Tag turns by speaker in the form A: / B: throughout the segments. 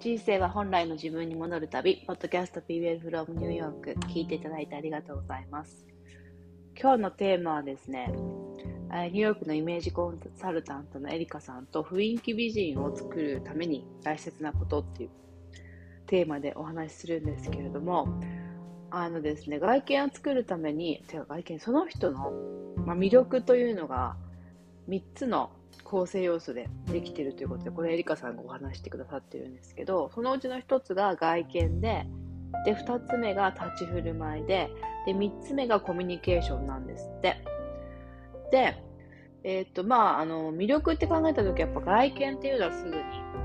A: 人生は本来の自分に戻る旅、ポッドキャスト PWL from ニューヨーク、聞いていただいてありがとうございます。今日のテーマはですね、えニューヨークのイメージコンサルタントのエリカさんと雰囲気美人を作るために大切なことっていうテーマでお話しするんですけれども、あのですね、外見を作るために、てか外見、その人の、まあ、魅力というのが3つの構成要素でできてるということで、これエリカさんがお話してくださってるんですけど、そのうちの1つが外見で、で、2つ目が立ち振る舞いで、で、3つ目がコミュニケーションなんですって。で、えーっと、まあ、あの、魅力って考えたとき、やっぱ外見っていうのはすぐに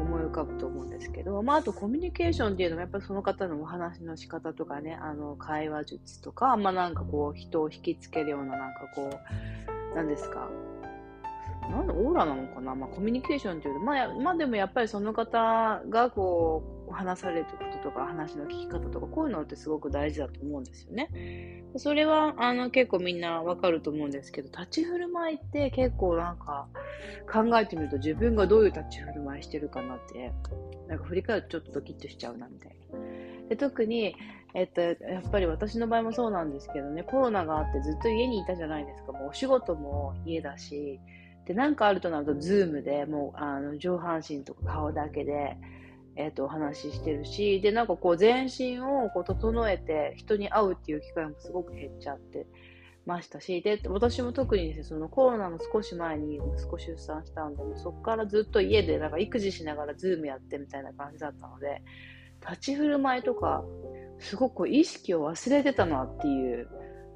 A: 思い浮かぶと思うんですけど、まあ、あとコミュニケーションっていうのも、やっぱりその方のお話の仕方とかね、あの、会話術とか、まあ、なんかこう、人を引きつけるような、なんかこう、なんですか、なんだ、オーラなのかな？まあ、コミュニケーションっていうと、まあ、まあでもやっぱりその方がこう、話されることとか、話の聞き方とか、こういうのってすごく大事だと思うんですよね。それは、あの、結構みんなわかると思うんですけど、立ち振る舞いって結構なんか、考えてみると自分がどういう立ち振る舞いしてるかなって、なんか振り返るとちょっとドキッとしちゃうな、みたいな。で特に、えっと、やっぱり私の場合もそうなんですけどね、コロナがあってずっと家にいたじゃないですか。もうお仕事も家だし、で、なんかあるとなると、ズームでもう、あの、上半身とか顔だけで、えっ、と、お話ししてるし、で、なんかこう、全身をこう整えて、人に会うっていう機会もすごく減っちゃってましたし、で、私も特にですね、そのコロナの少し前に息子出産したんで、そこからずっと家で、なんか育児しながらズームやってみたいな感じだったので、立ち振る舞いとか、すごく意識を忘れてたなっていう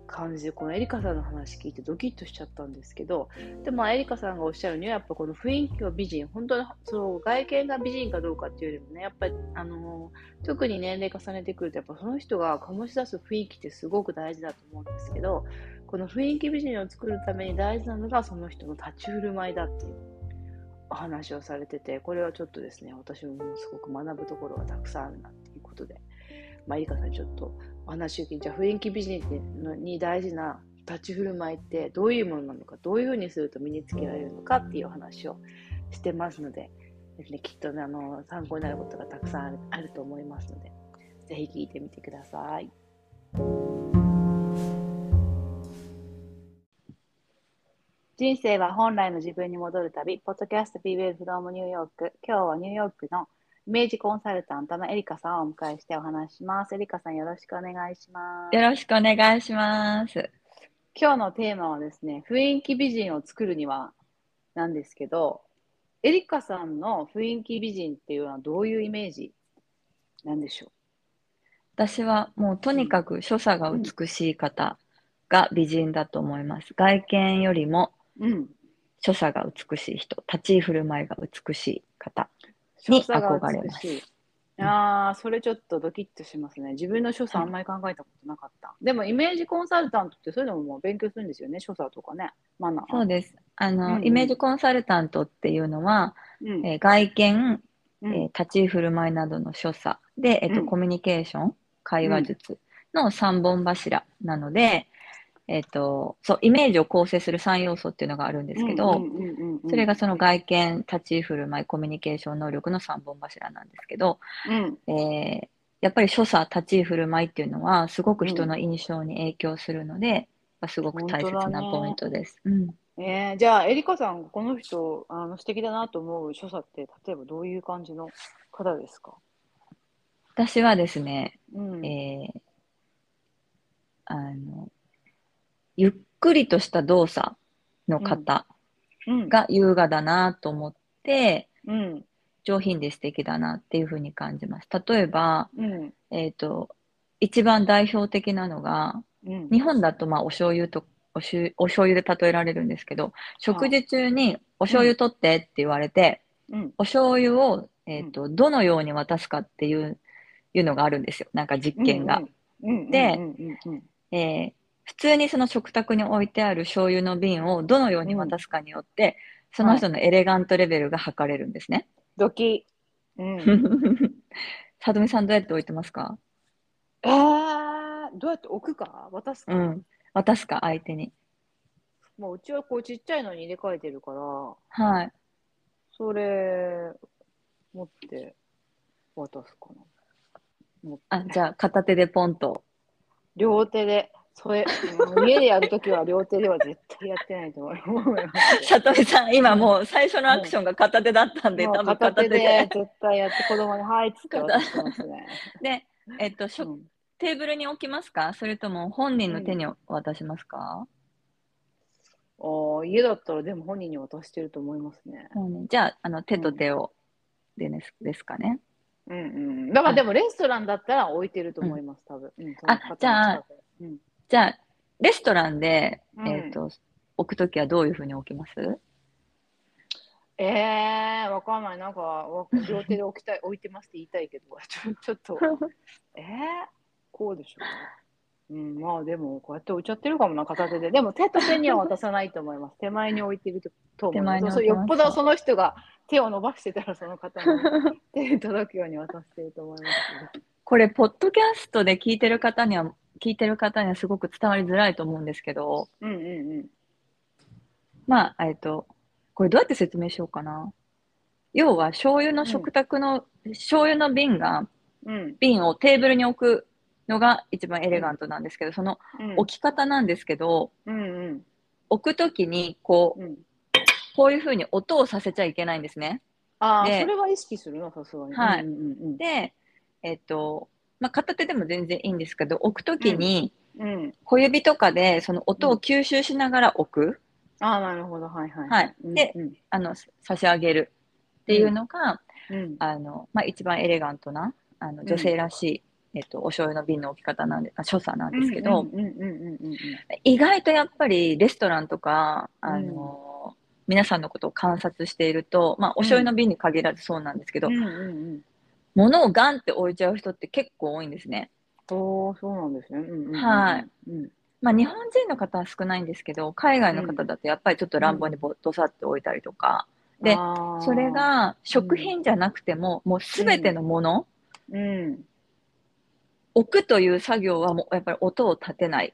A: 感じで、このエリカさんの話聞いてドキッとしちゃったんですけど、でも、エリカさんがおっしゃるには、やっぱこの雰囲気は美人、本当にそう外見が美人かどうかっていうよりもね、やっぱり、あのー特に年齢重ねてくると、やっぱその人が醸し出す雰囲気ってすごく大事だと思うんですけど、この雰囲気美人を作るために大事なのが、その人の立ち振る舞いだっていうお話をされてて、これはちょっとですね、私ももすごく学ぶところがたくさんあるなっていうことで、まあ、エリカさんちょっとお話を聞いて、じゃあ雰囲気美人ってのに大事な立ち振る舞いってどういうものなのか、どういうふうにすると身につけられるのかっていうお話をしてますので、ですね、きっとね、あの、参考になることがたくさんあるあると思いますので、ぜひ聞いてみてください。人生は本来の自分に戻る旅、ポッドキャスト b w e l from ニューヨーク。今日はニューヨークのイメージコンサルタントのエリカさんをお迎えしてお話しします。エリカさんよろしくお願いします。
B: よろしくお願いします。
A: 今日のテーマはですね、雰囲気美人を作るにはなんですけど、エリカさんの雰囲気美人っていうのはどういうイメージなんでしょ
B: 私はもうとにかく所作が美しい方が美人だと思います。外見よりも
A: ううん。
B: 所作が美しい人、立ち居振る舞いが美しい方。に
A: 所作が
B: 憧れます。
A: ああ、それちょっとドキッとしますね。自分の所作あんまり考えたことなかった。でもイメージコンサルタントってそういうのももう勉強するんですよね。所作とかね。マナー。
B: そうです。あの、
A: うんうん
B: イメージコンサルタントっていうのは、
A: うん。
B: えー外見、
A: うん
B: えー立ち居振る舞いなどの所作で、えっと
A: うん
B: コミュニケーション、会話術の3本柱なので、えっとそうイメージを構成する3要素っていうのがあるんですけど、
A: うんうんうんうんうん。
B: それがその外見、立ち居振る舞い、コミュニケーション能力の3本柱なんですけど、
A: うん。
B: えーやっぱり所作、立ち居振る舞いっていうのは、すごく人の印象に影響するので、やっぱすごく大切なポイントです。うん。
A: えー、じゃあ、エリカさん、この人、あの素敵だなと思う所作って、例えばどういう感じの方ですか？
B: 私はですね、
A: うん。
B: えーあの、ゆっくりとした動作の方
A: うん、
B: が優雅だなと思って、
A: うん。
B: 上品で素敵だなっていうふうに感じます。例えば、
A: うん。
B: えっと、一番代表的なのが、
A: うん。
B: 日本だとまあお醤油とおしゅお醤油で例えられるんですけど、食事中にお醤油取ってって言われて、
A: うん。
B: お醤油を、えっとどのように渡すかっていういうのがあるんですよ。なんか実験が。
A: うん。
B: で
A: うんうんうん
B: えー普通にその食卓に置いてある醤油の瓶をどのように渡すかによって、その人のエレガントレベルが測れるんですね。
A: ドキ。うん。
B: さとみさんどうやって置いてますか？
A: えー、どうやって置くか？渡すか、
B: うん。渡すか相手に。
A: もううちはこうちっちゃいのに入れ替えてるから、
B: はい。
A: それ持って渡すかな。
B: あ、じゃあ片手でポンと。
A: 両手で、それ、家でやるときは両手では絶対やってないと思います。
B: さん、今もう最初のアクションが片手だったんで、
A: もう
B: 多分
A: 片手で
B: 片手で。
A: 絶対やって子供に、はいっつってますね。
B: で、えっと、しょ
A: うん
B: テーブルに置きますか？それとも本人の手に渡しますか、
A: あー家だったらでも本人に渡してると思いますね。
B: 本人じゃあ、あの手と手をでですですかね。
A: うんうん。だからでもレストランだったら置いてると思います、多分。うん、その方の
B: じゃあ
A: うん、
B: じゃあ、レストランで、
A: うん
B: えっと、置くときはどういうふうに置きます？
A: ええー、わかんない。なんか、わ両手で置きたい、置いてますって言いたいけど、ちょっと、えー、こうでしょう。うん、まあでも、こうやって置いちゃってるかもな、片手で。でも、手と手には渡さないと思います。手前に置いてるとと思います。
B: 手前に
A: そうよっぽどその人が手を伸ばしてたら、その方の 手に届くように渡してると思います。
B: これ、ポッドキャストで聞いてる方には、聞いてる方にはすごく伝わりづらいと思うんですけど、
A: うんうんうん。
B: まあ、えっと、これどうやって説明しようかな。要は、醤油の食卓の、醤油の瓶が、
A: うん
B: 瓶をテーブルに置くのが一番エレガントなんですけど、その
A: うん
B: 置き方なんですけど、
A: うんうん
B: 置くときに、こう、
A: うん。
B: こういうふうに音をさせちゃいけないんですね。
A: あそれは意識するな、さすがに。
B: はい
A: うんうん
B: で、えっと、まあ、片手でも全然いいんですけど、置くときに
A: うん。うん。
B: 小指とかでその音を吸収しながら置く、
A: ああ、なるほど。はいはい。
B: はい。
A: うん
B: で
A: うん。
B: あの、差し上げる。っていうのが、
A: うん。
B: あの、まあ、一番エレガントな、あの、女性らしい、えっと、お醤油の瓶の置き方なんで、あ所作なんですけど、
A: うんうんうんうんうんうん。
B: 意外とやっぱりレストランとか、あの、皆さんのことを観察していると、まあ、お醤油の瓶に限らずそうなんですけど、
A: うんうんうん。
B: 物をガンって置いちゃう人って結構多いんですね。
A: そう、そうなんですね。うんうんうん
B: はい。
A: うん
B: まあ、日本人の方は少ないんですけど、海外の方だとやっぱりちょっと乱暴にぼどさって置いたりとか、で
A: あー
B: それ、が食品じゃなくても、もうすべてのもの、
A: うん。
B: 置くという作業はもうやっぱり音を立てない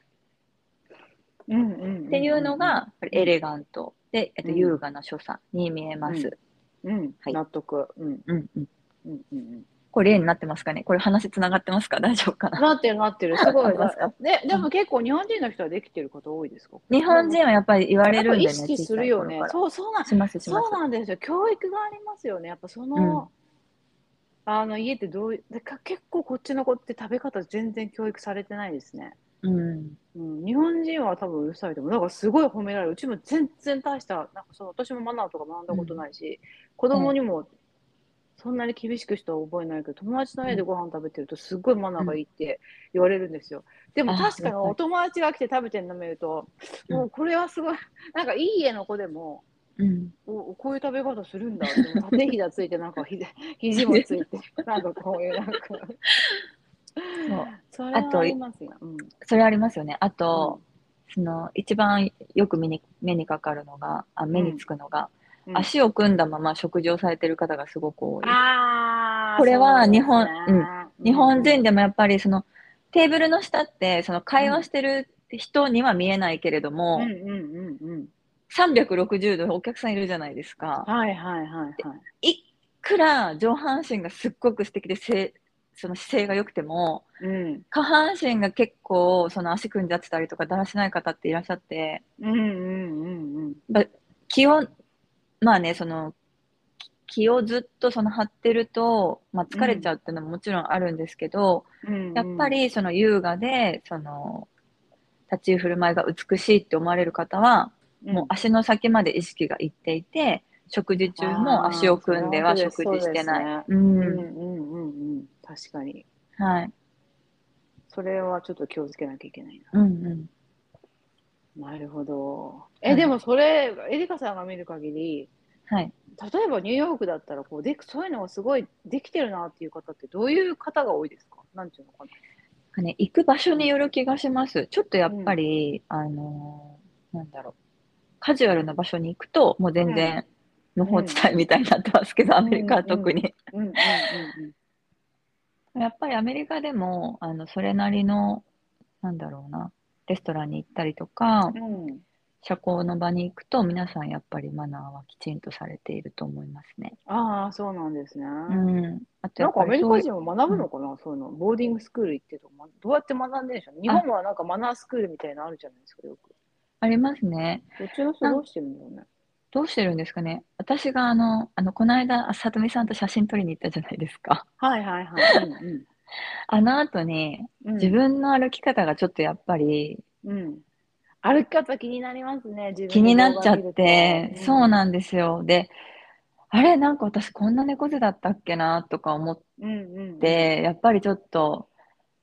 A: うんうんうん。
B: っていうのが、エレガントで、えっと、
A: うん
B: 優雅な所作に見えます。
A: うん、
B: はい
A: 納得。うん
B: うんうん。
A: うんうん
B: これ例になってますかねこれ話つながってますか大丈夫かな
A: なってるなってる。すごい。
B: なってますか
A: で、も結構日本人の人はできてる方多いですか
B: 日本人はやっぱり言われるんでね、
A: 意識するよね。そう、そうなん
B: しますします
A: そう。なんですよ。教育がありますよね。やっぱその、あの家ってどういうでか結構こっちの子って食べ方全然教育されてないですね。
B: うん。
A: うん、日本人は多分うるさいと思う。だからすごい褒められる。うちも全然大した、なんかその私もマナーとか学んだことないし、子供にもそんなに厳しくした覚えないけど、友達の家でご飯食べてるとすっごいマナーがいいって言われるんですよ。でも
B: あ
A: 確かにお友達が来て食べてるの見ると、
B: うん
A: もうこれはすごい、なんかいい家の子でも、
B: うん。
A: おこういう食べ方するんだって、縦ひだついて、なんかひで肘もついて、なんかこういう、なんか、
B: そう
A: それはありますよ。うん
B: それありますよね。あと、その一番よく目に目にかかるのが、あ目につくのが、
A: うん
B: 足を組んだまま食事をされてる方がすごく多い。これは
A: そうですね
B: 日本日本人でもやっぱりそのテーブルの下ってその会話してる人には見えないけれども、
A: うんうんうんうん。
B: 360度お客さんいるじゃないですか。
A: はいはいはいはい。
B: いくら上半身がすっごく素敵でせその姿勢が良くても
A: うん
B: 下半身が結構その足組んじゃってたりとかだらしない方っていらっしゃって
A: うんうんうん
B: 気をまあねその気をずっとその張ってると、まあ、疲れちゃうっていうのももちろんあるんですけど、
A: うん。
B: やっぱりその優雅でその立ち居振る舞いが美しいって思われる方は、
A: うん、
B: もう足の先まで意識がいっていて食事中も足を組んでは食事してない。
A: そうんうんうんうん。確かに。
B: はい。
A: それはちょっと気をつけなきゃいけないな。
B: うんうん。
A: なるほど。
B: は
A: え、
B: い
A: でもそれ、エリカさんが見る限り、
B: はい。
A: 例えばニューヨークだったらこうでそういうのがすごいできてるなっていう方ってどういう方が多いですか？なんていうのかな
B: ね、行く場所による気がします。ちょっとやっぱり、あのーなんだろう。カジュアルな場所に行くと、もう全然無法地帯みたいになってますけど、アメリカは特に。
A: うんうん
B: やっぱりアメリカでも、あの、それなりの、なんだろうな、レストランに行ったりとか、
A: うんうん。
B: 社交の場に行くと、皆さんやっぱりマナーはきちんとされていると思いますね。
A: ああ、そうなんですね。
B: うん。あと
A: なんかアメリカ人も学ぶのかな、そういうの。ボーディングスクール行ってとか、まどうやって学んでるんでしょうね。日本はなんかマナースクールみたいなのあるじゃないですか、よく。
B: ありますね。
A: どっちの人どうしてるんだろうね。
B: どうしてるんですかね。私があの、あの、この間、あさとみさんと写真撮りに行ったじゃないですか。
A: はいはいはい。うん
B: あの後に、
A: うん。
B: 自分の歩き方がちょっとやっぱり
A: うん。うん。歩き方気になりますね、自分
B: 気になっちゃって、そう
A: な
B: なんですよ。で、あれ、なんか私こんな猫背だったっけなとか思っ
A: うんうん。
B: て、やっぱりちょっと、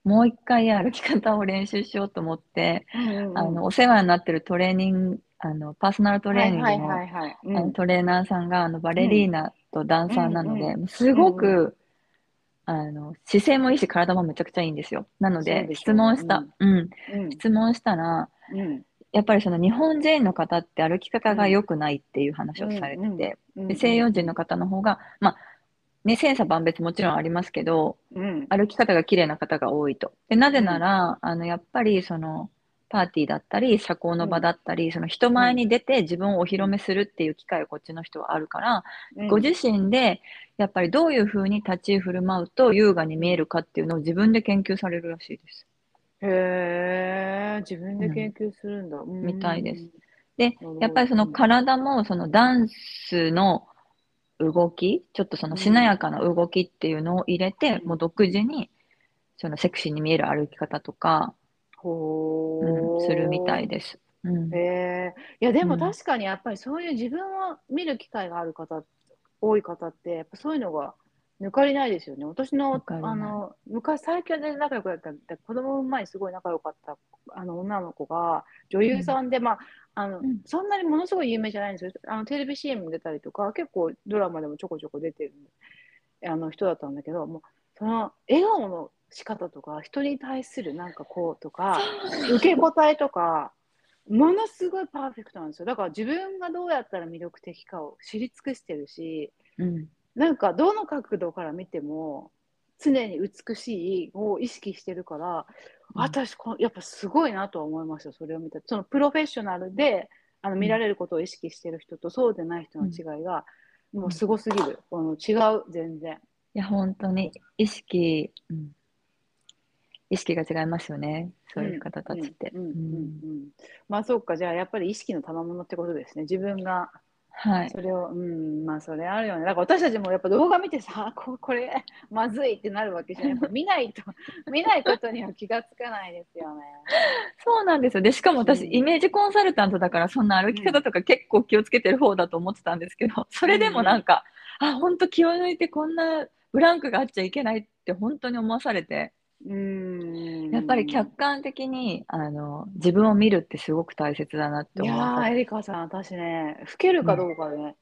B: もう一回歩き方を練習しようと思って、
A: うんうんうん、
B: あの、お世話になってるトレーニング、あの、パーソナルトレーニング
A: はい
B: の、
A: はいはいはい。うん
B: あのトレーナーさんが、あの、バレリーナとダンサーなので、
A: う
B: すご
A: うん
B: く、あの、姿勢もいいし、体もめちゃくちゃいいんですよ。なので、
A: ね。
B: 質問した、うん、
A: うん。
B: 質問したら、
A: うん。
B: やっぱりその日本人の方って歩き方が良くないっていう話をされてて、
A: うん
B: で西洋人の方の方が、まあ、ね、千差万別もちろんありますけど、
A: うん。
B: 歩き方が綺麗な方が多いと。で、なぜなら、あの、やっぱりその、パーティーだったり、社交の場だったり、その人前に出て自分をお披露目するっていう機会をこっちの人はあるから、
A: うん。
B: ご自身で、やっぱりどういうふうに立ち振る舞うと優雅に見えるかっていうのを自分で研究されるらしいです。
A: へえ、自分で研究するんだ。うん。
B: みたいです。でやっぱりその体もそのダンスの動き、ちょっとそのしなやかな動きっていうのを入れて、
A: うん
B: もう独自にそのセクシーに見える歩き方とか、うん、するみたいです。うん、
A: へえ。いや、でも
B: うん
A: 確かにやっぱりそういう自分を見る機会がある方、多い方って、やっぱそういうのが抜かりないですよね。私のあの、昔、最近で仲良くやった、子供産む前にすごい仲良かった、あの、女の子が、女優さんで、まあ、あの、
B: うん
A: そんなにものすごい有名じゃないんですよ。あの、テレビ CM に出たりとか、結構ドラマでもちょこちょこ出てる、あの、人だったんだけど、もう、その、笑顔の仕方とか、人に対するなんかこうとか、受け答えとか、ものすごいパーフェクトなんですよ。だから自分がどうやったら魅力的かを知り尽くしてるし、
B: うん、
A: なんかどの角度から見ても常に美しいを意識してるから、
B: うん
A: 私こやっぱすごいなとは思いました、それを見て。そのプロフェッショナルであの見られることを意識してる人とそうでない人の違いが、もうすごすぎる。この違う、全然。
B: いや、本当に意識、うん、意識が違いますよね。そういう方たちって。
A: うんうんうん
B: うん
A: うんまあそうか、じゃあやっぱり意識の賜物ってことですね。自分が
B: はい。
A: それを、うん、まあそれあるよね。だから私たちもやっぱ動画見てさ、ここれまずいってなるわけじゃん。やっぱ見ないと、見ないことには気がつかないですよね。
B: そうなんですよ。で、しかも私、
A: うん
B: イメージコンサルタントだから、そんな歩き方とか結構気をつけてる方だと思ってたんですけど、それでもなんか、あ、本当気を抜いてこんなブランクがあっちゃいけないって本当に思わされて、
A: うん。
B: やっぱり客観的に、あの、自分を見るってすごく大切だなって
A: いやー、エリカさん、私ね、老けるかどうかでね、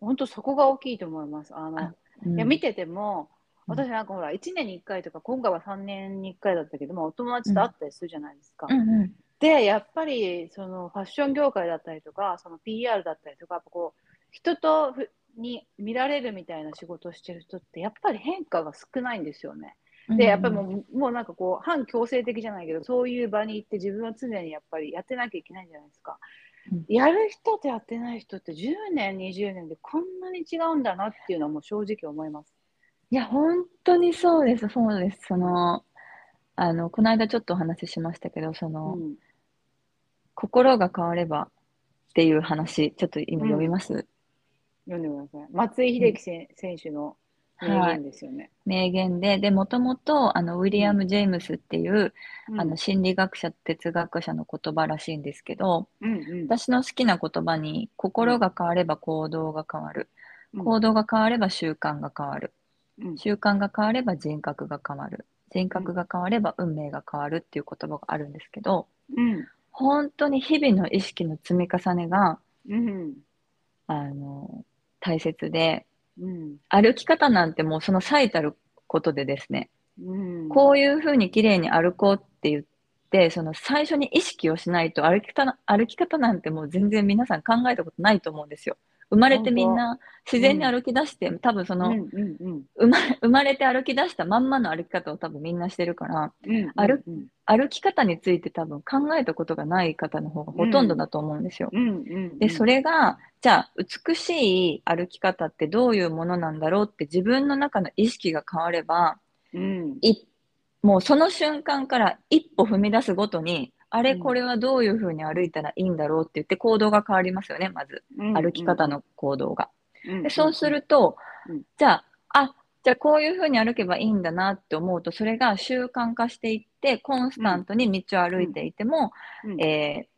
A: 本当そこが大きいと思います。あの、
B: あうん
A: いや見てても、
B: うん
A: 私なんかほら、1年に1回とか、今回は3年に1回だったけども、お友達と会ったりするじゃないですか。
B: うんうん
A: で、やっぱりそのファッション業界だったりとか、その PR だったりとか、やっぱこう人とふに見られるみたいな仕事をしてる人って、やっぱり変化が少ないんですよね。で、やっぱりもうもうなんかこう、反強制的じゃないけど、そういう場に行って自分は常にやっぱりやってなきゃいけないじゃないですか。
B: うん
A: やる人とやってない人って10年、20年でこんなに違うんだなっていうのはもう正直思います。
B: いや、本当にそうです、そうです。その、あの、この間ちょっとお話ししましたけど、その、
A: うん、
B: 心が変わればっていう話、ちょっと今読みます、
A: 読んでください。松井秀喜選手の名言ですよね。
B: 名言で、で、もともと、あの、ウィリアム・ジェームスっていう、
A: うん
B: あの、心理学者、哲学者の言葉らしいんですけど、
A: うんうん
B: 私の好きな言葉に、心が変われば行動が変わる。
A: うん
B: 行動が変われば習慣が変わる。
A: うん
B: 習慣が変われば人格が変わる。人格が変われば運命が変わるっていう言葉があるんですけど、
A: うん
B: 本当に日々の意識の積み重ねが、
A: うん
B: あの、大切で、
A: うん
B: 歩き方なんてもうその最たることでですね、
A: うん
B: こういうふうに綺麗に歩こうって言って、その最初に意識をしないと歩き方な、歩き方なんてもう全然皆さん考えたことないと思うんですよ。生まれてみんな自然に歩き出して、多分その、
A: うんうんうん。
B: 生ま生まれて歩き出したまんまの歩き方を多分みんなしてるから、
A: うん
B: 歩
A: うん。
B: 歩き方について多分考えたことがない方の方がほとんどだと思うんですよ。
A: うんうん。
B: で、それが、じゃあ、美しい歩き方ってどういうものなんだろうって自分の中の意識が変われば、
A: うん。
B: いもうその瞬間から一歩踏み出すごとに、あれ、
A: うん。
B: これはどういうふうに歩いたらいいんだろうって言って行動が変わりますよね、まず。
A: うん
B: 歩き方の行動が。
A: うん
B: でそうすると
A: うん、
B: じゃあ、あ、じゃあこういうふうに歩けばいいんだなって思うと、それが習慣化していって、コンスタントに道を歩いていても、
A: うん。
B: えー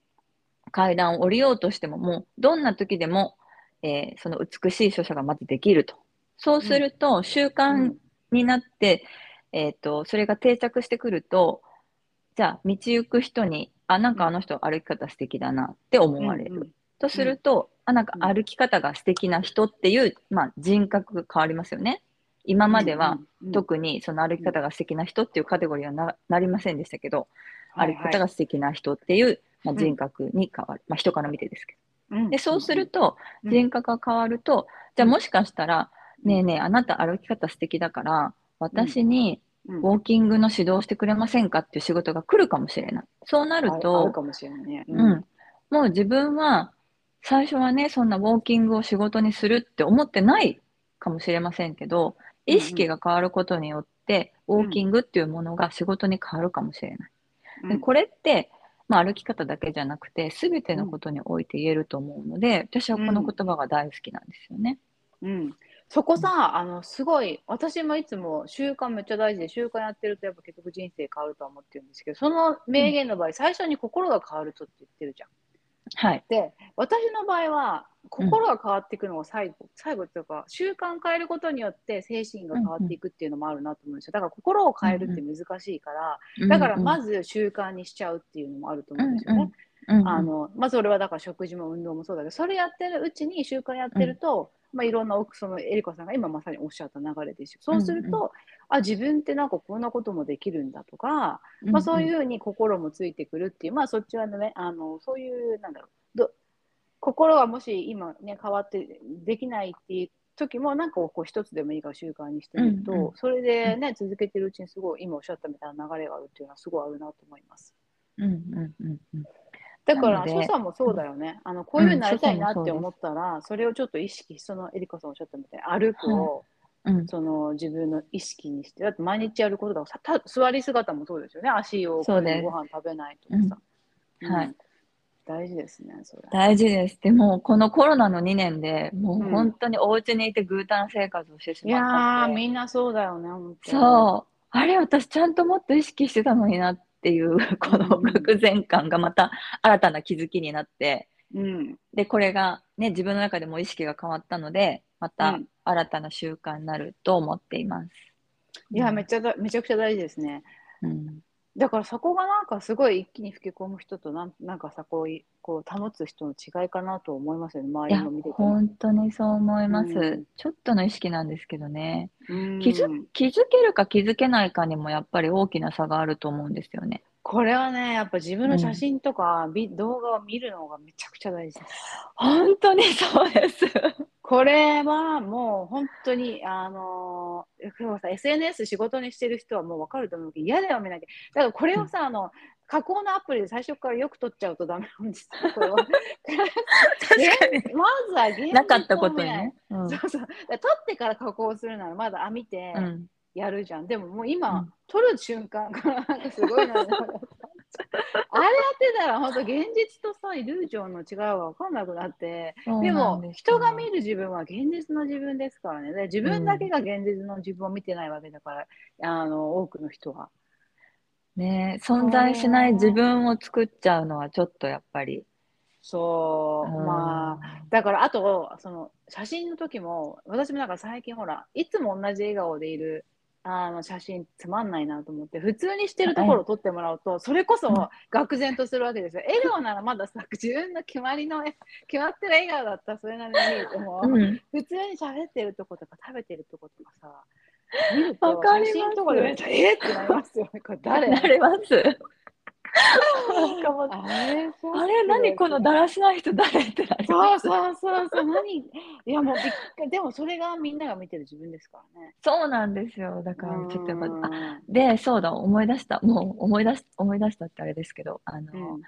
B: 階段を降りようとしても、もうどんな時でも、えーその美しい書写がまずできると。そうすると、習慣になって、えっ、と、それが定着してくると、じゃあ、道行く人に、あ、なんかあの人歩き方素敵だなって思われる。
A: うんうん。
B: とすると、あ、なんか
A: うん。
B: 歩き方が素敵な人っていう、まあ、人格が変わりますよね。今までは、
A: うんうん
B: 特にその歩き方が素敵な人っていうカテゴリーはななりませんでしたけど、
A: はい
B: 歩き方が素敵な人っていう、まあ、人格に変わる。まあ、人から見てですけ
A: うん。
B: ど。で、そうすると、
A: うん。
B: 人格が変わると、じゃあもしかしたら、ねえねえ、あなた歩き方素敵だから、私に
A: うん
B: ウォーキングの指導してくれませんかっていう仕事が来るかもしれない。そうなると
A: る、かもしれないね。
B: うん、もう自分は最初はね、そんなウォーキングを仕事にするって思ってないかもしれませんけど、意識が変わることによって、ウォーキングっていうものが仕事に変わるかもしれない。
A: うん
B: でこれって、まあ、歩き方だけじゃなくて、すべてのことにおいて言えると思うので、私はこの言葉が大好きなんですよね。
A: うん、そこさ、あのすごい私もいつも習慣めっちゃ大事で習慣やってるとやっぱ結局人生変わるとは思ってるんですけどその名言の場合、最初に心が変わるとって言ってるじゃん。
B: はい。
A: で私の場合は心が変わっていくのが最後、最後っていうか習慣変えることによって精神が変わっていくっていうのもあるなと思うんですよ。だから心を変えるって難しいから、だからま
B: ず、
A: ず習慣にしちゃうっていうのもあると思うんですよね。
B: うんうん。うん
A: あのまず俺はだから食事も運動もそうだけどそれやってるうちに習慣やってると、まあ、いろんな奥そのエリコさんが今まさにおっしゃった流れですよ。そうすると、
B: うん
A: あ自分ってなんかこんなこともできるんだとか、まあ、そういうふうに心もついてくるっていう、まあそっちはねあのそういうなんだろうど心がもし今ね変わってできないっていう時もなんかこう一つでもいいから習慣にしてみると、
B: うんうん。
A: それでね続けてるうちにすごい今おっしゃったみたいな流れがあるっていうのはすごいあるなと思います。
B: うんうんうんうん
A: だから、所作もそうだよね。あの、こういうふうになりたいな
B: うん
A: って思ったら、それをちょっと意識し、そのエリカさんおっしゃったみたいに、歩くを、
B: うん。
A: その自分の意識にして、だって毎日やることだか座り姿もそうですよね。足をご飯食べないとかさ。
B: うん。はい。
A: うん。大事ですね、それ。
B: 大事です。でも、このコロナの2年でもう
A: うん
B: 本当にお家にいてぐうたら生活をしてしまったので、
A: みんなそうだよね、本当に。
B: そう、あれ、私ちゃんともっと意識してたのになっていう、この
A: うん
B: 愕然感がまた新たな気づきになって、
A: うん。
B: で、これがね、自分の中でも意識が変わったので、ま
A: う
B: た
A: ん
B: 新たな習慣になると思っています。
A: いや、めっちゃだ、めちゃくちゃ大事ですね。
B: うん、
A: だからそこがなんかすごい一気に吹き込む人となんなんかさこういこう保つ人の違いかなと思いますよね周りの見てても。
B: 本当にそう思います、
A: うん
B: ちょっとの意識なんですけどね
A: うん
B: 気づ気づけるか気づけないかにもやっぱり大きな差があると思うんですよね。
A: これはねやっぱ自分の写真とか、ビ動画を見るのがめちゃくちゃ大事です。
B: 本当にそうです。
A: これはもう本当にあのー SNS 仕事にしてる人はもう分かると思うけど嫌だよ見なきゃだからこれをさ、あの加工のアプリで最初からよく撮っちゃうとダメなんですよ これは。まずは現実
B: なかったことにね。うん
A: そうそう。だから撮ってから加工するならまだあ見て
B: うん
A: やるじゃん。でももう今、
B: うん
A: 撮る瞬間からなんかすごいな。あれやってたら本当現実とさ、イリュージョンの違いが分かんなくなって、でも人が見る自分は現実の自分ですからね。で自分だけが現実の自分を見てないわけだから、あの多くの人は。
B: ね存在しない自分を作っちゃうのはちょっとやっぱり。
A: そう、
B: うん
A: まあ、だからあとその写真の時も私もなんか最近ほらいつも同じ笑顔でいるあの写真つまんないなと思って普通にしてるところを撮ってもらうとそれこ
B: うん。
A: そ愕然とするわけですよ。笑顔ならまださ自分の決まりの決まってる笑顔だったらそれなりに見えても、
B: うん、
A: 普通に喋ってるとことか食べてるとことかさ見ると
B: わかります。
A: 写真とかで見るとえーってなりますよね。これ誰？
B: なります。
A: あれ
B: 何このだらしない人誰ってなり
A: そうそうそうそう、何？いやもうでもそれがみんなが見てる自分ですからね。
B: そうなんですよ。だからちょっとやっぱ、あ
A: ぱ、
B: で、そうだ、思い出した。もう思い出し、思い出したってあれですけど、あの、
A: うん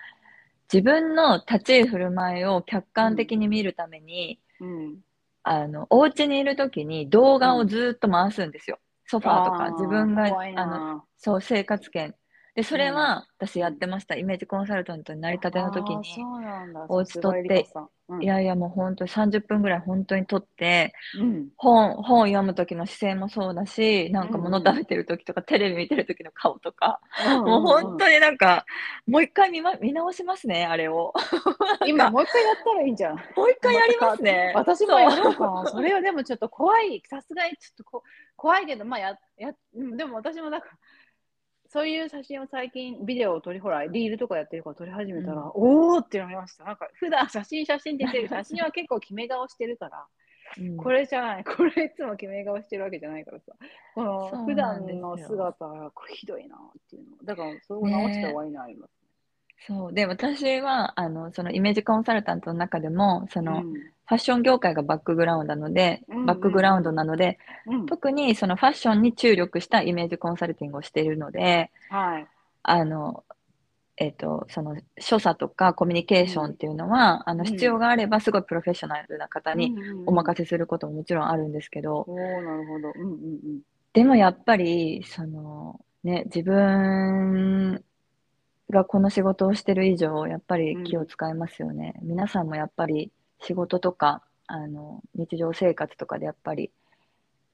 B: 自分の立ち居振る舞いを客観的に見るために、
A: うん、
B: あの、お家にいる時に動画をずっと回すんですよ。ソファーとか、自分が、あの、
A: な
B: そう、生活圏。で、それは私やってました。イメージコンサルタントになりたての時に。お家取って
A: うん
B: いやいや、もう本当に30分ぐらい本当に撮って、
A: うん
B: 本、本読む時の姿勢もそうだし、なんか物食べてる時とか、テレビ見てる時の顔とか、もう本当になんか、もう一回見,、ま、見直しますね、あれを。
A: 今もう一回やったらいいんじゃん。
B: もう一回やりますね。
A: 私もやろうかな。それはでもちょっと怖い。さすがにちょっとこ怖いけど、まあや、や、うんでも私もなんか、そういう写真を最近、ビデオを撮り、ほら、リールとかやってるから撮り始めたら、
B: うん
A: おーってなりました。なんか、普段写真、写真って言ってる写真は結構決め顔してるから、
B: うん
A: これじゃない。これいつも決め顔してるわけじゃないからさ。この普段の姿がひどいなっていうの。だから、それを直した方がいいな、あります。
B: そう。で、私は、あの、そのイメージコンサルタントの中でも、その、
A: うん
B: ファッション業界がバックグラウンドなので、
A: うんうんうん
B: バックグラウンドなので、
A: うん
B: 特にそのファッションに注力したイメージコンサルティングをしているので、
A: はい。
B: あの、えっと、その所作とかコミュニケーションっていうのは、あの
A: うん
B: 必要があればすごいプロフェッショナルな方にお任
A: せ。
B: せすることももちろんあるんですけど、
A: おおなるほど。うんうんうん。
B: でもやっぱり、そのね、自分がこの仕事をしてる以上、やっぱり気を使いますよね。皆さんもやっぱり仕事とか、あの、日常生活とかでやっぱり、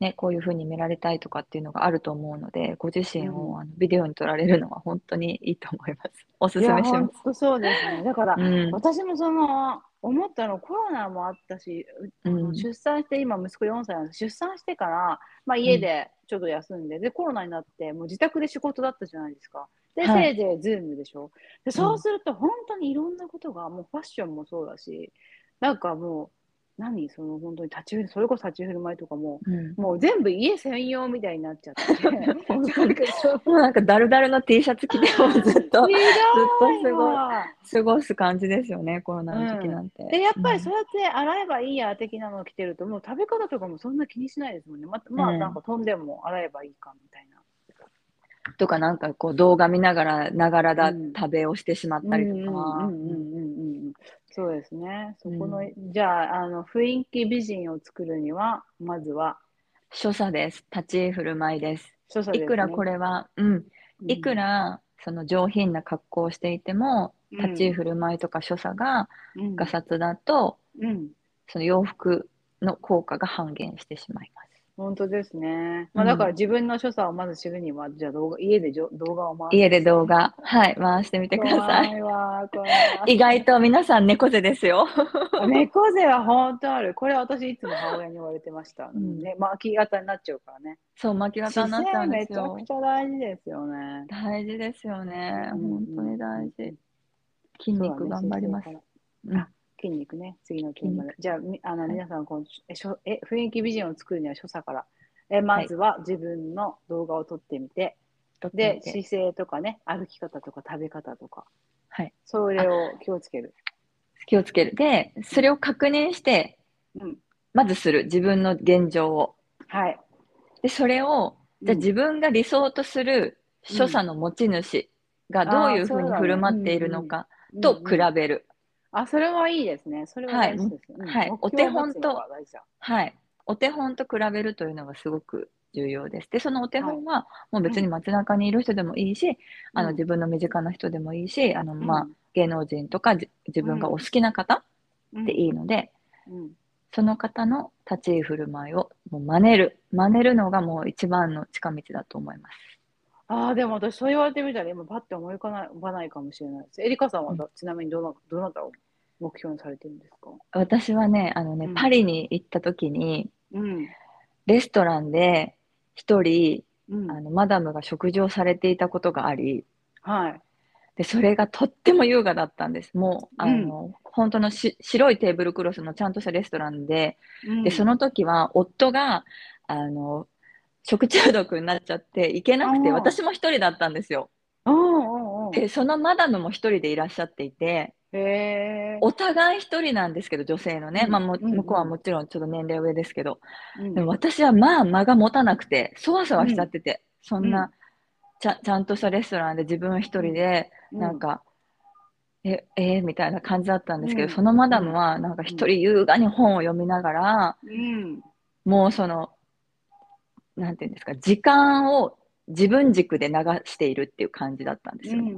B: ね、こういうふうに見られたいとかっていうのがあると思うので、ご自身
A: うん
B: をあのビデオに撮られるのは本当にいいと思います。おすすめしま
A: 本当そうですね。だから
B: す。、うん。
A: 私もその、思ったの、コロナもあったし、う
B: ん
A: 出産して、今、息子4歳なんです出産してから、まあ、家でちょっと休んで、で、コロナになって、もう自宅で仕事だったじゃないですか。で、
B: はい
A: せいぜいズームでしょ。で、そうすると、本当にいろんなことが、もうファッションもそうだし、なんかもう、何？その本当に立ち振る、それこそ立ち振る舞いとかも、
B: うん。
A: もう全部家専用みたいになっちゃって。なんかそう。
B: もうなんかダルダルの T シャツ着て もずっと
A: ひどい
B: すごい
A: わ
B: 過ごす感じですよね、コロナの時なんて。
A: でやっぱり
B: うん。
A: そうやって洗えばいいや的なの着てるともう食べ方とかもそんな気にしないですもんね。ままあ
B: うん。
A: なんか飛んでも洗えばいいかみたいな。
B: とかなんかこう動画見ながらながらだ
A: うん。
B: 食べをしてしまったりとか、
A: そうですね。そこの、
B: う
A: じゃああの雰囲気美人を作るにはまずは
B: 所作です。立ち居振る舞いです。
A: 所作です、ね。
B: いくらこれは、うん、
A: うん
B: いくらその上品な格好をしていても、
A: うん
B: 立ち居振る舞いとか所作が
A: うん
B: ガサツだと、
A: うん
B: その洋服の効果が半減してしまいます。
A: 本当ですね。まあ、
B: うん
A: だから自分の所作をまず知るには、じゃあ動画家でじょ動画を回す
B: 家で動画、はい、回してみてくださ
A: 怖
B: い。
A: いわ怖いわ
B: 意外と皆さん猫背ですよ。
A: 猫背は本当ある。これ私いつも母親に言われてました。
B: ん
A: ね、巻き型になっちゃうからね。
B: そう、巻き型になっちゃうん
A: め
B: ですよ
A: ちゃく。ちゃ大事ですよね。
B: 大事ですよね。
A: うん
B: 本当に大事。筋肉頑張ります。
A: そう
B: ん
A: あ筋肉ね、次のテーマで。じゃあ、みあの
B: はい
A: 皆さんこうえしょえ、雰囲気美人を作るには所作から。えまずは自分の動画を撮ってみて、で姿勢とかね、歩き方とか食べ方とか、
B: はい。
A: それを気をつける。
B: 気をつける。で、それを確認して、
A: うん。
B: まずする。自分の現状を。
A: はい。
B: で、それを、じゃ自分が理想とする所作の持ち主がどういうふうに振る舞っているのかと比べる。
A: あ、それはいいですね。それは大事です。うん
B: はいお手本とはい。お手本と比べるというのがすごく重要です。で、そのお手本は、もう別に街中にいる人でもいいし、あの、
A: うん
B: 自分の身近な人でもいいし、あの、まあ
A: うん、
B: 芸能人とかじ自分がお好きな方でいいので、
A: うん
B: その方の立ち居振る舞いをもう真似る。真似るのがもう一番の近道だと思います。
A: ああ、でも私そう言われてみたら今パッて思い浮かない浮かないかもしれないです。エリカさんはどちなみにどなどなたを目標にされてるんですか？
B: 私はね、あのね、
A: うん
B: パリに行った時に、
A: うん。
B: レストランで一人、
A: うん。
B: あの、マダムが食事をされていたことがあり、
A: はい。
B: で、それがとっても優雅だったんです。もう、あの、本当のし白いテーブルクロスのちゃんとしたレストランで、で、そ
A: の、
B: の時は夫が、あの、食中毒になっちゃって行けなくて、私も一人だったんですよ。で、そのマダムも一人でいらっしゃっていて、
A: へ
B: お互い一人なんですけど、女性のね。
A: うん
B: まあ、も向こうはもちろんちょっと年齢上ですけど。
A: うん。
B: でも私はまあ間が持たなくて、そわそわしちゃってて、そんな、ちゃちゃんとしたレストランで自分一人で、なんか、え、えーみたいな感じだったんですけど、
A: うん。
B: そのマダムはなんか一人優雅に本を読みながら、
A: うん。
B: もうその、なんていうんですか、時間を自分軸で流しているっていう感じだったんですよね。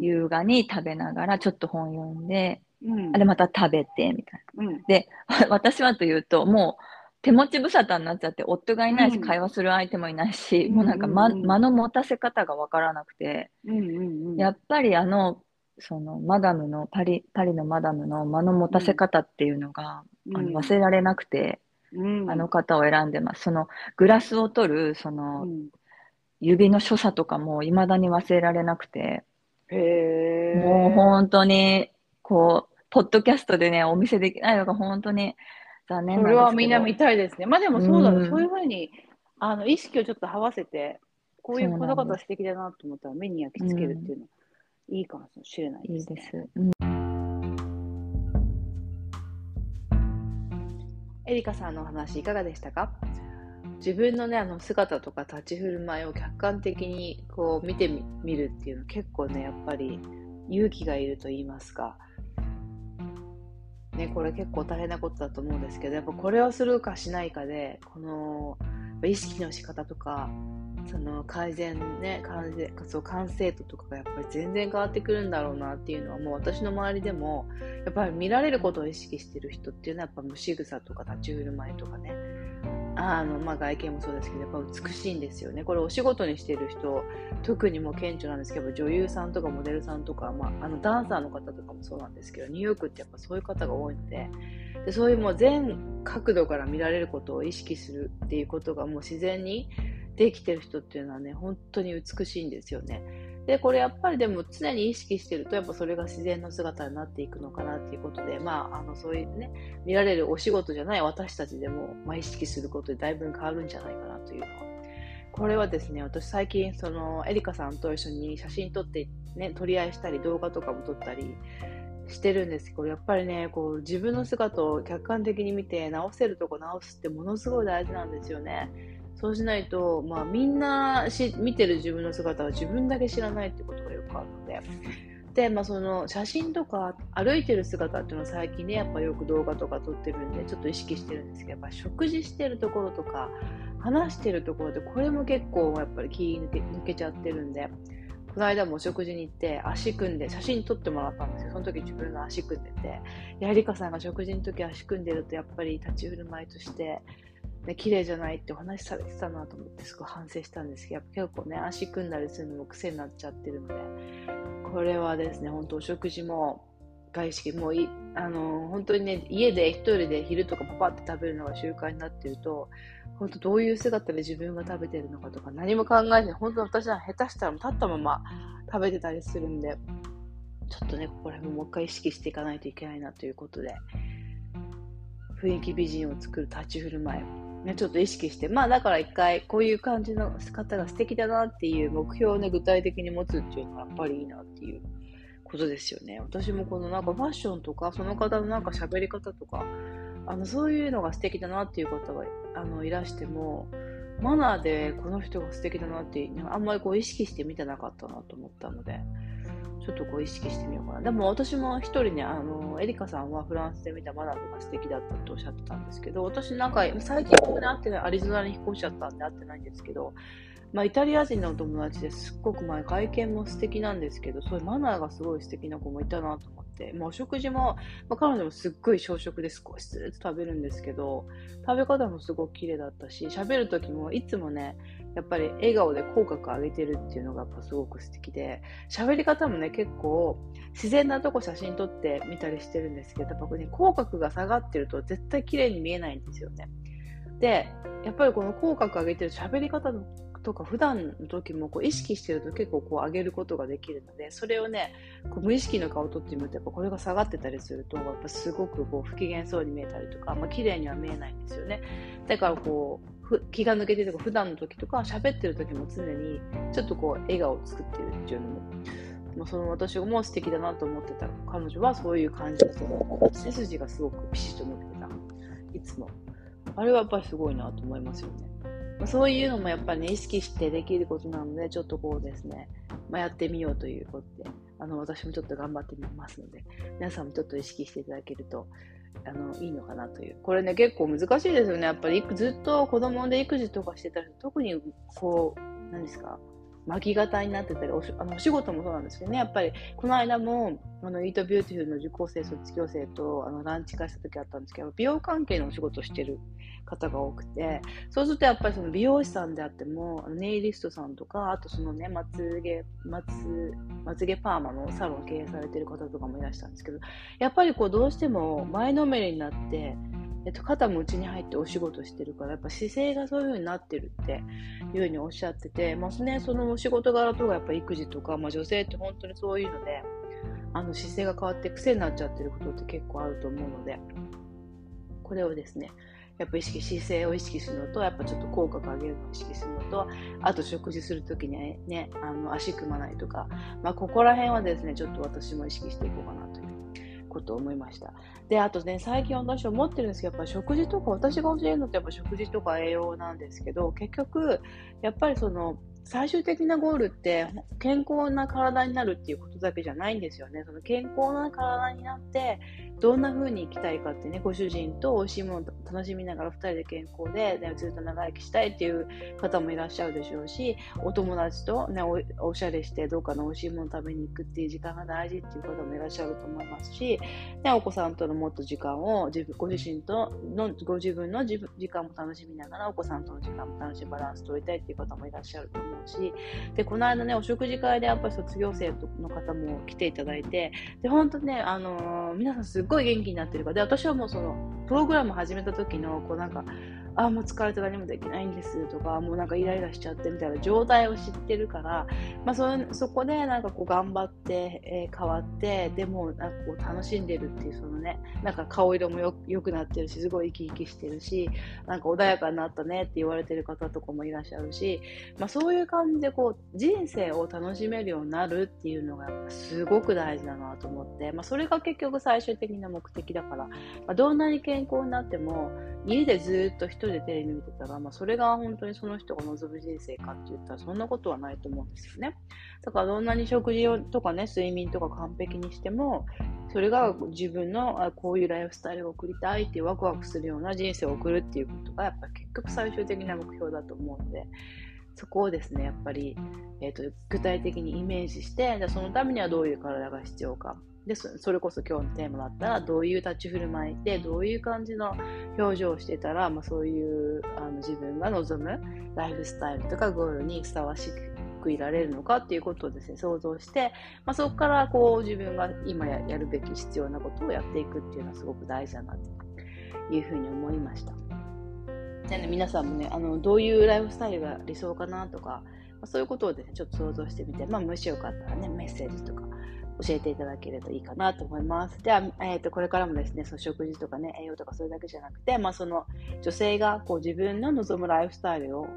B: 優雅に食べながらちょっと本読んで、
A: うん。
B: あれまた食べてみたいな。
A: うん。
B: で、私はというと、もう手持ち無沙汰になっちゃって、夫がいないし、
A: うん。
B: 会話する相手もいないし、
A: うん
B: もうなんか間,、の持たせ方がわからなくて、やっぱりあの、そのマダムのパリ、パリのマダムの間の持たせ方っていうのが、あの忘れられなくて、
A: うん
B: あの方を選んでます。そのグラスを取る、その
A: うん
B: 指の所作とかも未だに忘れられなくて。もう本当に、こう、ポッドキャストでね、お見せできないのが本当に残念なんですけど。
A: それはみんな見たいですね。まあでもそうだね、
B: うん
A: そういうふうにあの意識をちょっと合わせて、こういうこ
B: そうなんです
A: の方素敵だなと思ったら目に焼き付けるっていうの、いいかもしれない
B: い
A: ですね。
B: いです。うん
A: エリカさんのお話いかがでしたか？自分のね、あの姿とか立ち振る舞いを客観的にこう見てみるっていうの結構ね、やっぱり勇気がいると言いますか。ね、これ結構大変なことだと思うんですけど、やっぱこれをするかしないかで、この意識の仕方とか、その改善ね、改善そう完成度とかがやっぱり全然変わってくるんだろうなっていうのはもう私の周りでもやっぱり見られることを意識してる人っていうのはやっぱ無仕草とか立ち振る舞いとかね。あの、まあ、外見もそうですけどやっぱ美しいんですよね。これお仕事にしている人特にも顕著なんですけど女優さんとかモデルさんとか、まあ、あのダンサーの方とかもそうなんですけどニューヨークってやっぱそういう方が多いので。でそういうもう全角度から見られることを意識するっていうことがもう自然にできてる人っていうのはね本当に美しいんですよね。でこれやっぱりでも常に意識してるとやっぱそれが自然の姿になっていくのかなっていうことでまああのそういうね見られるお仕事じゃない私たちでも、まあ、意識することでだいぶ変わるんじゃないかなというのは。これはですね私最近そのエリカさんと一緒に写真撮ってね取り合いしたり動画とかも撮ったりしてるんですけどやっぱりねこう自分の姿を客観的に見て直せるとこ直すってものすごい大事なんですよね。そうしないと、まあ、みんなし見てる自分の姿は自分だけ知らないってことがよくあるので。で、まあ、その写真とか歩いてる姿っていうのは最近ね、やっぱよく動画とか撮ってるんで、ちょっと意識してるんですけど、やっぱ食事してるところとか、話してるところで、これも結構やっぱり気抜け抜けちゃってるんで、この間もお食事に行って足組んで写真撮ってもらったんですよ。その時自分が足組んでて。や、リカさんが食事の時足組んでるとやっぱり立ち振る舞いとして、ね、綺麗じゃないってお話しされてたなと思ってすごい反省したんですけど、やっぱ結構ね、足組んだりするのも癖になっちゃってるので、これはですね、本当お食事も外食もいあの本当にね、家で一人で昼とかパパって食べるのが習慣になってると、本当どういう姿で自分が食べてるのかとか何も考えずに、本当私は下手したら立ったまま食べてたりするんで、ちょっとね、ここら辺ももう一回意識していかないといけないなということで、雰囲気美人を作る立ち振る舞い、ね、ちょっと意識して、まあだから一回こういう感じの方が素敵だなっていう目標をね、具体的に持つっていうのはやっぱりいいなっていうことですよね。私もこのなんかファッションとか、その方のなんか喋り方とか、あの、そういうのが素敵だなっていう方があのいらしても、マナーでこの人が素敵だなって、あんまりこう意識して見てなかったなと思ったので、ちょっとこう意識してみようかな。でも私も一人ね、あの、エリカさんはフランスで見たマナーが素敵だったとおっしゃってたんですけど、私なんか最近ここで会ってない、アリゾナに引っ越しちゃったんで会ってないんですけど、まあ、イタリア人のお友達ですっごく前外見も素敵なんですけど、そういうマナーがすごい素敵な子もいたなと思って、まあ、お食事も、まあ、彼女もすっごい小食で少しずつ食べるんですけど、食べ方もすごく綺麗だったし、喋る時もいつもね、やっぱり笑顔で口角上げてるっていうのがやっぱすごく素敵で、喋り方もね、結構自然なとこ写真撮ってみたりしてるんですけど、やっぱね、口角が下がってると絶対綺麗に見えないんですよね。で、やっぱりこの口角上げてる喋り方のとか普段の時もこう意識してると結構こう上げることができるので、それをね、こう無意識の顔を撮ってみると、やっぱこれが下がってたりすると、やっぱすごくこう不機嫌そうに見えたりとか、まあ綺麗には見えないんですよね。だからこう、気が抜けてるとか、普段の時とか、喋ってる時も常に、ちょっとこう、笑顔を作ってるっていうのも、まあ、その私も素敵だなと思ってた彼女はそういう感じの人だった背筋がすごくピシッと伸びてた。いつも。あれはやっぱりすごいなと思いますよね。そういうのもやっぱりね、意識してできることなので、ちょっとこうですね、まあ、やってみようということで、あの、私もちょっと頑張ってみますので、皆さんもちょっと意識していただけると、あの、いいのかなという。これね、結構難しいですよね。やっぱりずっと子供で育児とかしてたら、特にこう、何ですか、巻き肩になってたりおしあのお仕事もそうなんですけどね、やっぱりこの間もあの Eat Beautiful の受講生、卒業生とあのランチ会した時あったんですけど、美容関係のお仕事をしてる方が多くて、そうするとやっぱりその美容師さんであっても、ネイリストさんとか、あとそのね、まつげ、まつ、まつげパーマのサロンを経営されてる方とかもいらしたんですけど、やっぱりこうどうしても前のめりになって、えっと、肩も内に入ってお仕事してるから、やっぱ姿勢がそういう風になってるっていう風におっしゃってて、まあね、そのお仕事柄とかやっぱ育児とか、まあ女性って本当にそういうので、あの姿勢が変わって癖になっちゃってることって結構あると思うので、これをですね、やっぱ意識、姿勢を意識するのと、やっぱちょっと口角上げるのを意識するのと、あと食事するときにね、あの足組まないとか、まあここら辺はですね、ちょっと私も意識していこうかなという。ことを思いました。で、あとね、最近私思ってるんですけど、やっぱり食事とか、私が教えるのってやっぱ食事とか栄養なんですけど、結局、やっぱりその、最終的なゴールって健康な体になるっていうことだけじゃないんですよね。その健康な体になってどんな風に生きたいかってね、ご主人と美味しいものを楽しみながら2人で健康で、ね、ずっと長生きしたいっていう方もいらっしゃるでしょうし、お友達とね、おおしゃれしてどっかの美味しいもの食べに行くっていう時間が大事っていう方もいらっしゃると思いますし、ね、お子さんとのもっと時間を自分ご自身とのご自分の時間も楽しみながらお子さんとの時間も楽しいバランス取りたいっていう方もいらっしゃると思いますうし、で、この間ね、お食事会でやっぱり卒業生の方も来ていただいて、で、本当ね、あのー、皆さんすっごい元気になってるから、で、私はもうその、プログラム始めた時の、こうなんか、あもう疲れて何もできないんですとか、もうなんかイライラしちゃってみたいな状態を知ってるから、まあそそこでなんかこう頑張って、えー、変わって、でもなんかこう楽しんでるっていうそのね、なんか顔色もよ良くなってるし、すごい生き生きしてるし、なんか穏やかになったねって言われてる方とかもいらっしゃるし、まあそういうう感じでこう人生を楽しめるようになるっていうのがすごく大事だなと思って、まあそれが結局最終的な目的だから、まあ、どんなに健康になっても家でずっと一人でテレビ見てたら、まあ、それが本当にその人が望む人生かって言ったら、そんなことはないと思うんですよね。だからどんなに食事とかね、睡眠とか完璧にしても、それが自分のこういうライフスタイルを送りたいっていうワクワクするような人生を送るっていうことが、やっぱ結局最終的な目標だと思うので、そこをですね、やっぱり、えーと、具体的にイメージして、じゃそのためにはどういう体が必要か。で、それこそ今日のテーマだったら、どういう立ち振る舞いで、どういう感じの表情をしてたら、まあ、そういうあの自分が望むライフスタイルとかゴールにふさわしくいられるのかっていうことをですね、想像して、まあ、そこからこう自分が今やるべき必要なことをやっていくっていうのはすごく大事だなというふうに思いました。でね、皆さんもね、あの、どういうライフスタイルが理想かなとか、まあ、そういうことをでね、ちょっと想像してみて、まあ、もしよかったらね、メッセージとか教えていただけるといいかなと思います。では、えーと、これからもですね、その食事とかね、栄養とかそれだけじゃなくて、まあ、その女性がこう自分の望むライフスタイルを、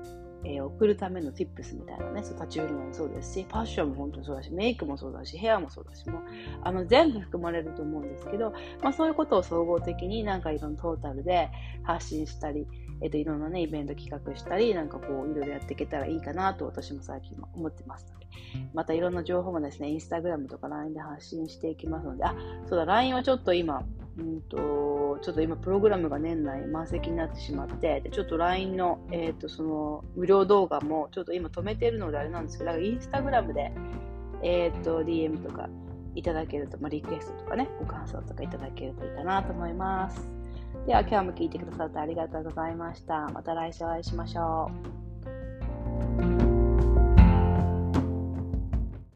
A: えー、送るための tips みたいなね、そう立ち振る舞いもそうですし、ファッションも本当にそうだし、メイクもそうだし、ヘアもそうだし、もうあの全部含まれると思うんですけど、まあ、そういうことを総合的になんかいろんなトータルで発信したり、えっ、ー、と、いろんなね、イベント企画したり、なんかこう、いろいろやっていけたらいいかなと私も最近思ってますので、またいろんな情報もですね、インスタグラムとか LINE で発信していきますので、あ、そうだ、LINE はちょっと今、うんと、ちょっと今プログラムが年内満席になってしまって、でちょっと LINE の、えっ、ー、と、その、無料動画もちょっと今止めてるのであれなんですけど、インスタグラムで、えっ、ー、と、DM とかいただけると、まあ、リクエストとかね、ご感想とかいただけるといいかなと思います。では今日も聞いてくださってありがとうございました。また来週お会いしましょう。